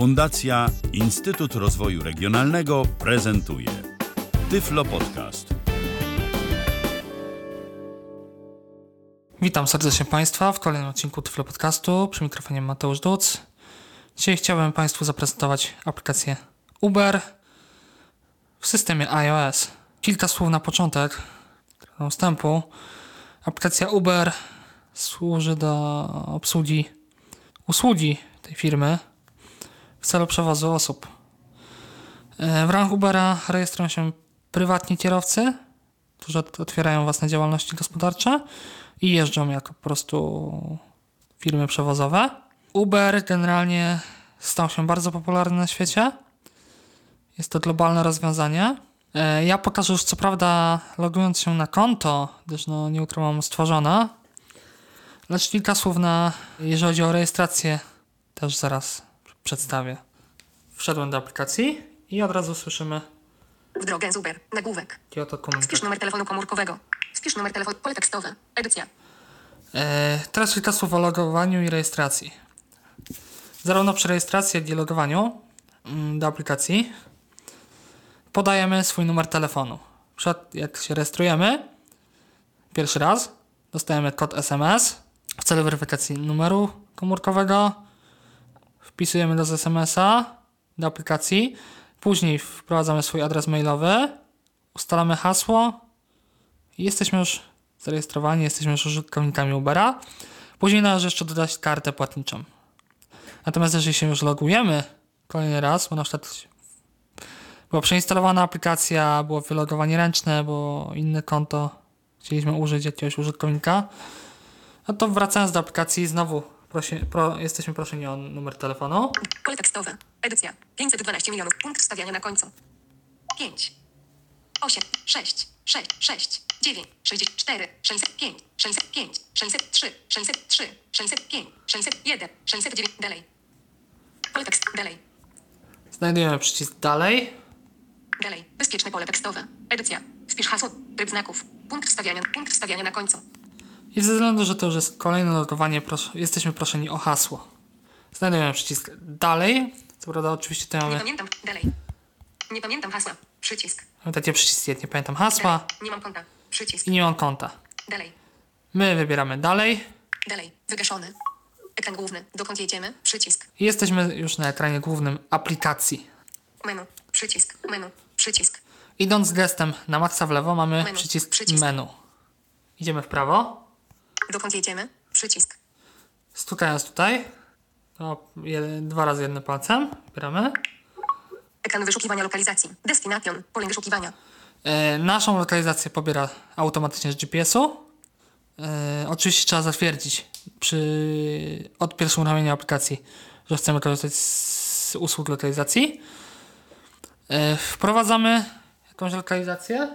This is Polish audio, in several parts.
Fundacja Instytut Rozwoju Regionalnego prezentuje Tyflo Podcast. Witam serdecznie Państwa w kolejnym odcinku Tyflo Podcastu. Przy mikrofonie Mateusz Duc. Dzisiaj chciałbym Państwu zaprezentować aplikację Uber w systemie iOS. Kilka słów na początek, wstępu. Aplikacja Uber służy do obsługi usługi tej firmy w celu przewozu osób. E, w ramach Ubera rejestrują się prywatni kierowcy, którzy otwierają własne działalności gospodarcze i jeżdżą jako po prostu firmy przewozowe. Uber generalnie stał się bardzo popularny na świecie. Jest to globalne rozwiązanie. E, ja pokażę już co prawda logując się na konto, gdyż no nie ukrywam stworzone. Lecz kilka słów na, jeżeli chodzi o rejestrację, też zaraz przedstawię. Wszedłem do aplikacji i od razu słyszymy W drogę z Uber. Nagłówek. Kyoto komunikat. Wpisz numer telefonu komórkowego. Wpisz numer telefonu. Pole tekstowe. Edycja. E, teraz kilka słów o logowaniu i rejestracji. Zarówno przy rejestracji, jak i logowaniu mm, do aplikacji podajemy swój numer telefonu. Przed jak się rejestrujemy pierwszy raz, dostajemy kod SMS w celu weryfikacji numeru komórkowego. Wpisujemy do SMS-a do aplikacji. Później wprowadzamy swój adres mailowy, ustalamy hasło i jesteśmy już zarejestrowani, jesteśmy już użytkownikami Ubera. Później należy jeszcze dodać kartę płatniczą. Natomiast jeżeli się już logujemy kolejny raz, bo na przykład była przeinstalowana aplikacja, było wylogowanie ręczne, bo inne konto chcieliśmy użyć jakiegoś użytkownika, no to wracając do aplikacji znowu prosi, pro, jesteśmy proszeni o numer telefonu. Pole tekstowe. Edycja. 512 milionów. Punkt wstawiania na końcu. 5. 8. 6. 6. 6. 9. 64. 605. 605. 603. 603. 605. 601. 609. Dalej. Pole tekst. Dalej. Znajdujemy przycisk dalej. Dalej. Bezpieczne pole tekstowe. Edycja. Wpisz hasło. Tryb znaków. Punkt wstawiania. Punkt wstawiania na końcu. I ze względu, że to już jest kolejne logowanie, pros jesteśmy proszeni o hasło. Znajdujemy przycisk dalej. Co prawda oczywiście tutaj Nie mamy, pamiętam. Dalej. Nie pamiętam hasła. Przycisk. mamy takie przyciski, nie pamiętam Dalej. hasła Nie mam konta. Przycisk. i nie mam konta. Dalej. My wybieramy dalej Dalej. Wygaszony. Ekran główny. Dokąd jedziemy? Przycisk. i jesteśmy już na ekranie głównym aplikacji. Menu. Przycisk. Menu. Przycisk. Idąc gestem na maksa w lewo mamy Menu. przycisk, Przycisk. menu. Idziemy w prawo. Dokąd jedziemy? Przycisk. Stukając tutaj, to jeden, dwa razy jednym palcem, wybieramy. Ekran wyszukiwania lokalizacji. Destination. Pole wyszukiwania. E, naszą lokalizację pobiera automatycznie z GPS-u. E, oczywiście trzeba zatwierdzić przy, od pierwszego uruchomienia aplikacji, że chcemy korzystać z usług lokalizacji. E, wprowadzamy jakąś lokalizację.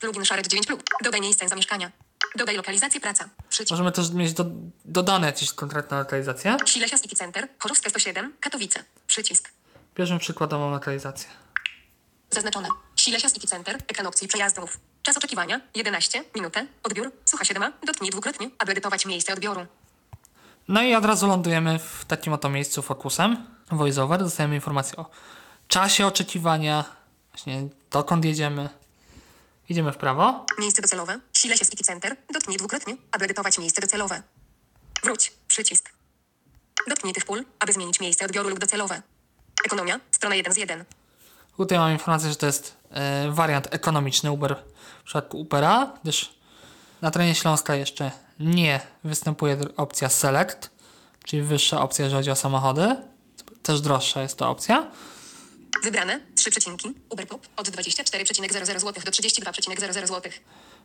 Plugin Shared 9 plug. Dodaj miejsce zamieszkania. Dodaj lokalizację praca. Przycisk. Możemy też mieć do, dodane jakieś konkretne lokalizacje. Silesia City Center. Chorzowska 107. Katowice. Przycisk. Bierzemy przykładową lokalizację. Zaznaczone. Silesia City Center. Ekran opcji przejazdów. Czas oczekiwania 11 minutę. Odbiór. Słucha 7. Dotknij dwukrotnie, aby edytować miejsce odbioru. No i od razu lądujemy w takim oto miejscu fokusem. VoiceOver. Dostajemy informację o czasie oczekiwania, właśnie dokąd jedziemy. Idziemy w prawo. Miejsce docelowe. Silesia City Center. Dotknij dwukrotnie, aby edytować miejsce docelowe. Wróć. Przycisk. Dotknij tych pól, aby zmienić miejsce odbioru lub docelowe. Ekonomia. Strona 1 z 1. Tutaj mam informację, że to jest e, wariant ekonomiczny Uber w przypadku Ubera, gdyż na terenie Śląska jeszcze nie występuje opcja Select, czyli wyższa opcja, jeżeli chodzi o samochody. Też droższa jest to opcja. Wybrane. Trzy przecinki. Uber Pop. Od 24,00 zł do 32,00 zł.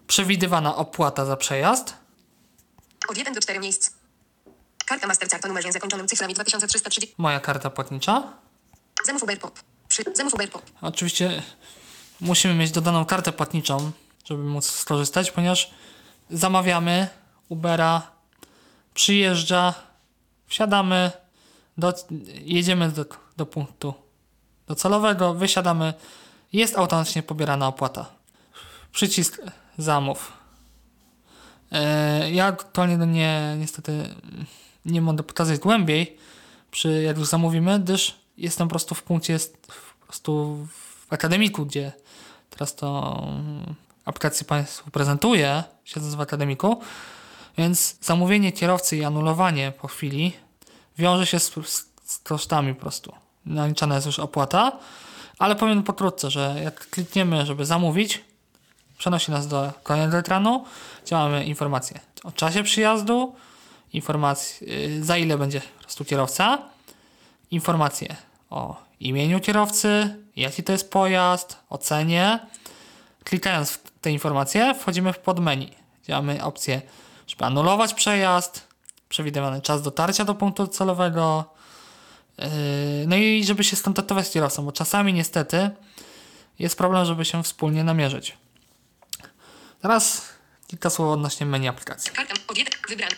Przewidywana opłata za przejazd. Od 1 do 4 miejsc. Karta Mastercard o numerze zakończonym cyframi 2330. Moja karta płatnicza. Zamów Uber Pop. Przy... Zamów Uber Pop. Oczywiście musimy mieć dodaną kartę płatniczą, żeby móc skorzystać, ponieważ zamawiamy Ubera, przyjeżdża, wsiadamy, do, jedziemy do, do punktu docelowego, wysiadamy, jest automatycznie pobierana opłata. Przycisk zamów. E, Ja aktualnie nie, niestety nie mogę pokazać głębiej, przy, jak już zamówimy, gdyż jestem po prostu w punkcie, po prostu w akademiku, gdzie teraz to aplikację Państwu prezentuję, siedząc w akademiku, więc zamówienie kierowcy i anulowanie po chwili wiąże się z, z, z kosztami po prostu. Naliczana jest już opłata, ale powiem pokrótce, że jak klikniemy, żeby zamówić, przenosi nas do kolejnego ekranu, gdzie mamy o czasie przyjazdu, informacje, yy, za ile będzie po prostu kierowca, informacje o imieniu kierowcy, jaki to jest pojazd, o cenie. Klikając w te informacje, wchodzimy w podmenu, gdzie mamy opcję, żeby anulować przejazd, przewidywany czas dotarcia do punktu celowego, no i żeby się skontaktować z kierowcą, bo czasami niestety jest problem, żeby się wspólnie namierzyć. Teraz kilka słów odnośnie menu aplikacji. Karta. Wybrany.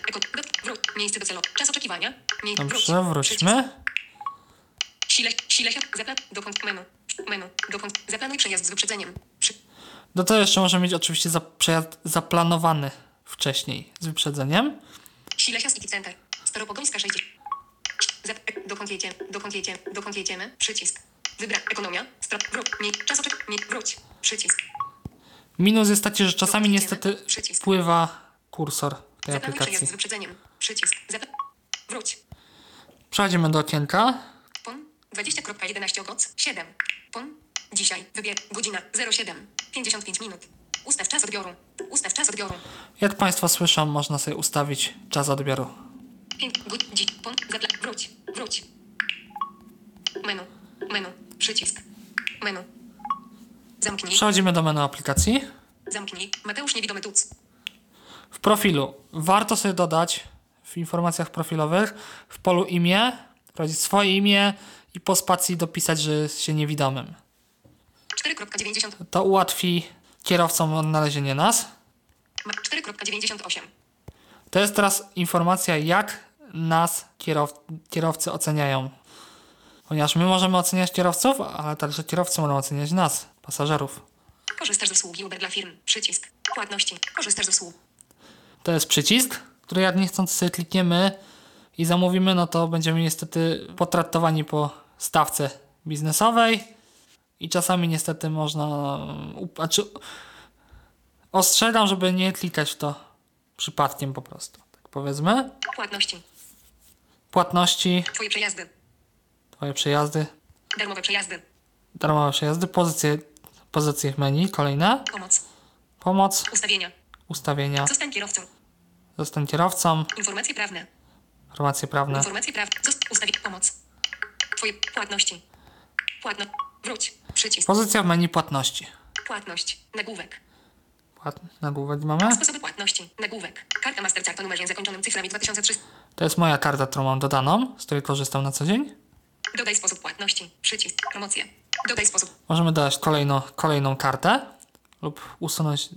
Wróć. Miejsce docelowe. Czas oczekiwania. Dobrze, wróćmy. Sile, sile. Zaplan. Dokąd menu. Menu. Dokąd. Zaplanuj przejazd z wyprzedzeniem. Przy, Do tego jeszcze możemy mieć oczywiście za, przejazd zaplanowany wcześniej z wyprzedzeniem. City Center. Staropogońska 60. Dokąd jedziemy? Dokąd jedziemy? Dokąd jedziemy? Przycisk. Wybra. Ekonomia. Strat. Wróć. Mniej. Czas oczek. Mniej. Wróć. Przycisk. Minus jest taki, że czasami niestety? Przycisk. wpływa kursor tej Zaplanuj przejazd aplikacji. z wyprzedzeniem. Przycisk. Wróć. Przechodzimy do okienka. PON 20.11 ogoc 7. PON. Dzisiaj. Wybier. Godzina 07. 55 minut. Ustaw czas odbioru. Ustaw czas odbioru. Jak Państwo słyszą, można sobie ustawić czas odbioru. 5. Godz. Dzi. PON. Zapla. Wróć. Wróć. Menu. Menu. Przycisk. Menu. Zamknij. Przechodzimy do menu aplikacji. Zamknij. Mateusz niewidomy tuc. W profilu warto sobie dodać w informacjach profilowych w polu imię, wprowadzić swoje imię i po spacji dopisać, że jest się niewidomym. 4.90. To ułatwi kierowcom odnalezienie nas. Ma- 4.98. To jest teraz informacja, jak nas kierow kierowcy oceniają. Ponieważ my możemy oceniać kierowców, ale także kierowcy mogą oceniać nas, pasażerów. Korzystasz z usługi Uber dla firm. Przycisk. Płatności. Korzystasz z usług. To jest przycisk, który jak niechcąc sobie klikniemy i zamówimy, no to będziemy niestety potraktowani po stawce biznesowej i czasami niestety można, znaczy ostrzegam, żeby nie klikać w to przypadkiem po prostu. Tak powiedzmy. Płatności. Płatności, Twoje przejazdy. twoje przejazdy, Darmowe przejazdy. darmowe przejazdy, pozycje, pozycje w menu, kolejne, Pomoc. pomoc, Ustawienia. ustawienia, Zostań kierowcą. zostań kierowcą, Informacje prawne. informacje prawne. Informacje prawne. Ustawię. Pomoc. Twoje płatności. Płatno. Wróć. Przycisk. Pozycja w menu płatności. Płatność. Nagłówek. Płat, nagłówek mamy. Sposoby płatności. Nagłówek. Karta Mastercard o numerze zakończonym cyframi 2300. To jest moja karta, którą mam dodaną, z której korzystam na co dzień. Dodaj sposób płatności. Przycisk. Promocje. Dodaj sposób. Możemy dodać kolejno, kolejną kartę lub usunąć,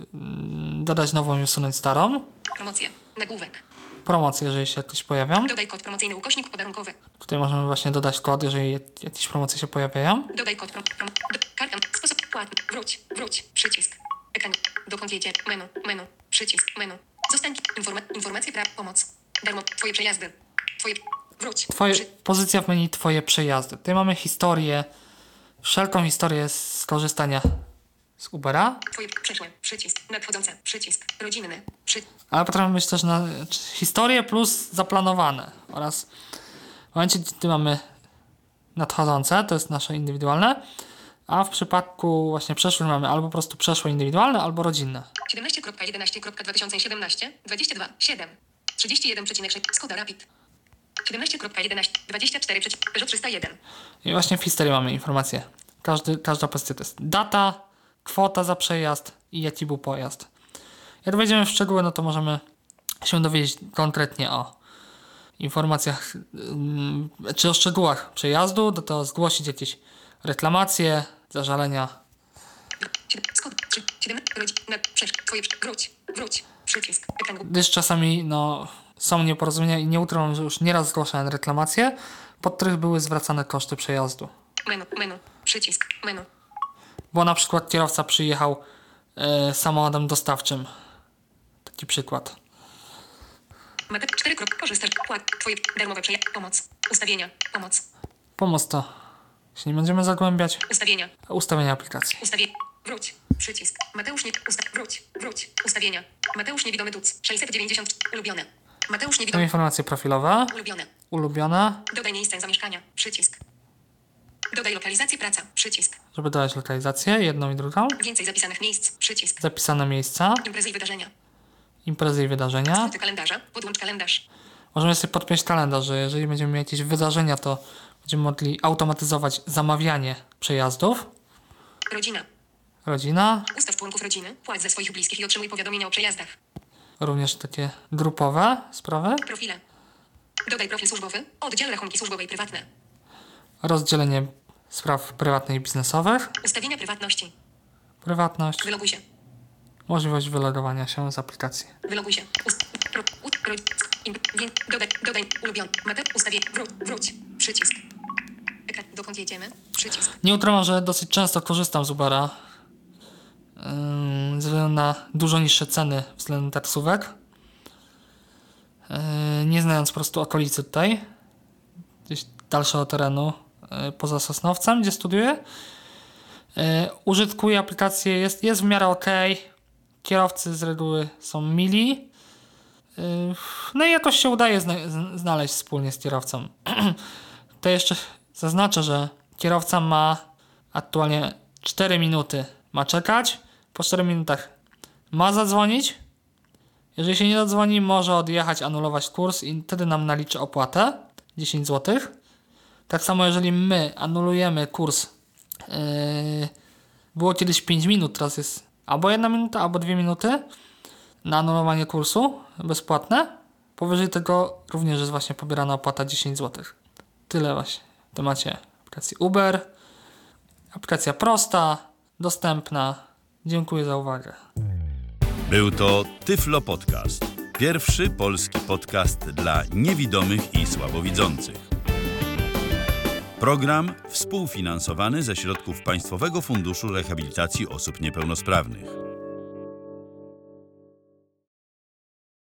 dodać nową i usunąć starą. Promocje. Nagłówek. Promocje, jeżeli się jakieś pojawią. Dodaj kod promocyjny ukośnik podarunkowy. Tutaj możemy właśnie dodać kod, jeżeli jak- jakieś promocje się pojawiają. Dodaj kod prom, prom, do, karta. Sposób płatny. Wróć. Wróć. Przycisk. Ekran. Dokąd jedzie? Menu. Menu. Przycisk. Menu. Zostań. Informa, informacje praw. Pomoc. Darmo. Twoje przejazdy. Twoje. Wróć. Twoje, pozycja w menu Twoje przejazdy. Tutaj mamy historię, wszelką historię z korzystania z Ubera, twoje przeszłe. Przycisk. Nadchodzące. Przycisk. Rodzinny. Przy, ale potrafimy mieć też na, historię plus zaplanowane oraz w momencie, gdy mamy nadchodzące, to jest nasze indywidualne, a w przypadku właśnie przeszłych mamy albo po prostu przeszłe indywidualne, albo rodzinne. 17.11.2017. 22. 7. 31,6. Skoda Rapid. 17.11. 24. Peugeot 301. I właśnie w historii mamy informacje. Każdy, każda pozycja to jest data, kwota za przejazd i jaki był pojazd. Jak wejdziemy w szczegóły, no to możemy się dowiedzieć konkretnie o informacjach, ym, czy o szczegółach przejazdu, do tego zgłosić jakieś reklamacje, zażalenia. Skoda. 7. Rodzin. Na, przesz, twoje. Wróć. Wróć. Przycisk. Ekran. Gdyż czasami no, są nieporozumienia i nie ukrywam, że już nieraz zgłaszałem reklamacje, pod których były zwracane koszty przejazdu. Menu. Menu. Przycisk. Menu. Bo na przykład kierowca przyjechał e, samochodem dostawczym. Taki przykład. Mate 4 krok. Korzystasz. Płat. Twoje darmowe przejazd. Pomoc. Ustawienia. Pomoc. Pomoc to się nie będziemy zagłębiać. Ustawienia. Ustawienia aplikacji. Ustawie. Wróć. Przycisk. Mateusz nie. Usta. Wróć. Wróć. Ustawienia. Mateusz niewidomy duc. 690. Ulubione. Mateusz niewidomy. informacje profilowe. Ulubione. Ulubione. Dodaj miejsce zamieszkania. Przycisk. Dodaj lokalizację praca. Przycisk. Żeby dodać lokalizację, jedną i drugą. Więcej zapisanych miejsc. Przycisk. Zapisane miejsca, Imprezy i wydarzenia. imprezy i wydarzenia. Skróty kalendarza. Podłącz kalendarz. Możemy sobie podpiąć kalendarz, że jeżeli będziemy mieli jakieś wydarzenia, to będziemy mogli automatyzować zamawianie przejazdów. Rodzina. Rodzina, Ustaw członków rodziny. Płać za swoich bliskich i otrzymuj powiadomienia o przejazdach. również takie grupowe sprawy. Profile. Dodaj profil służbowy. Oddziel rachunki służbowe i prywatne. Rozdzielenie spraw prywatnych i biznesowych. Ustawienia prywatności. Prywatność, Wyloguj się. możliwość wylogowania się z aplikacji. Wyloguj się. Ust. Pro. Ut. Dodaj. Dodaj. Ulubiony. Mate. Ustawię. Wróć. Wróć. Przycisk. Dokąd jedziemy? Przycisk. Nie ukrywam, że dosyć często korzystam z Ubera. Ze względu na dużo niższe ceny względem taksówek. Yy, Nie znając po prostu okolicy tutaj, gdzieś dalszego terenu yy, poza Sosnowcem, gdzie studiuję. Yy, Użytkuję aplikację, jest, jest w miarę ok. Kierowcy z reguły są mili. No i jakoś się udaje znaleźć wspólnie z kierowcą. To jeszcze zaznaczę, że kierowca ma aktualnie 4 minuty. Ma czekać. Po 4 minutach ma zadzwonić. Jeżeli się nie zadzwoni, może odjechać, anulować kurs i wtedy nam naliczy opłatę 10 zł. Tak samo, jeżeli my anulujemy kurs, yy, było kiedyś 5 minut, teraz jest albo 1 minuta, albo 2 minuty na anulowanie kursu bezpłatne. Powyżej tego również jest właśnie pobierana opłata 10 zł. Tyle właśnie w temacie aplikacji Uber. Aplikacja prosta, dostępna. Dziękuję za uwagę. Był to Tyflo Podcast. Pierwszy polski podcast dla niewidomych i słabowidzących. Program współfinansowany ze środków Państwowego Funduszu Rehabilitacji Osób Niepełnosprawnych.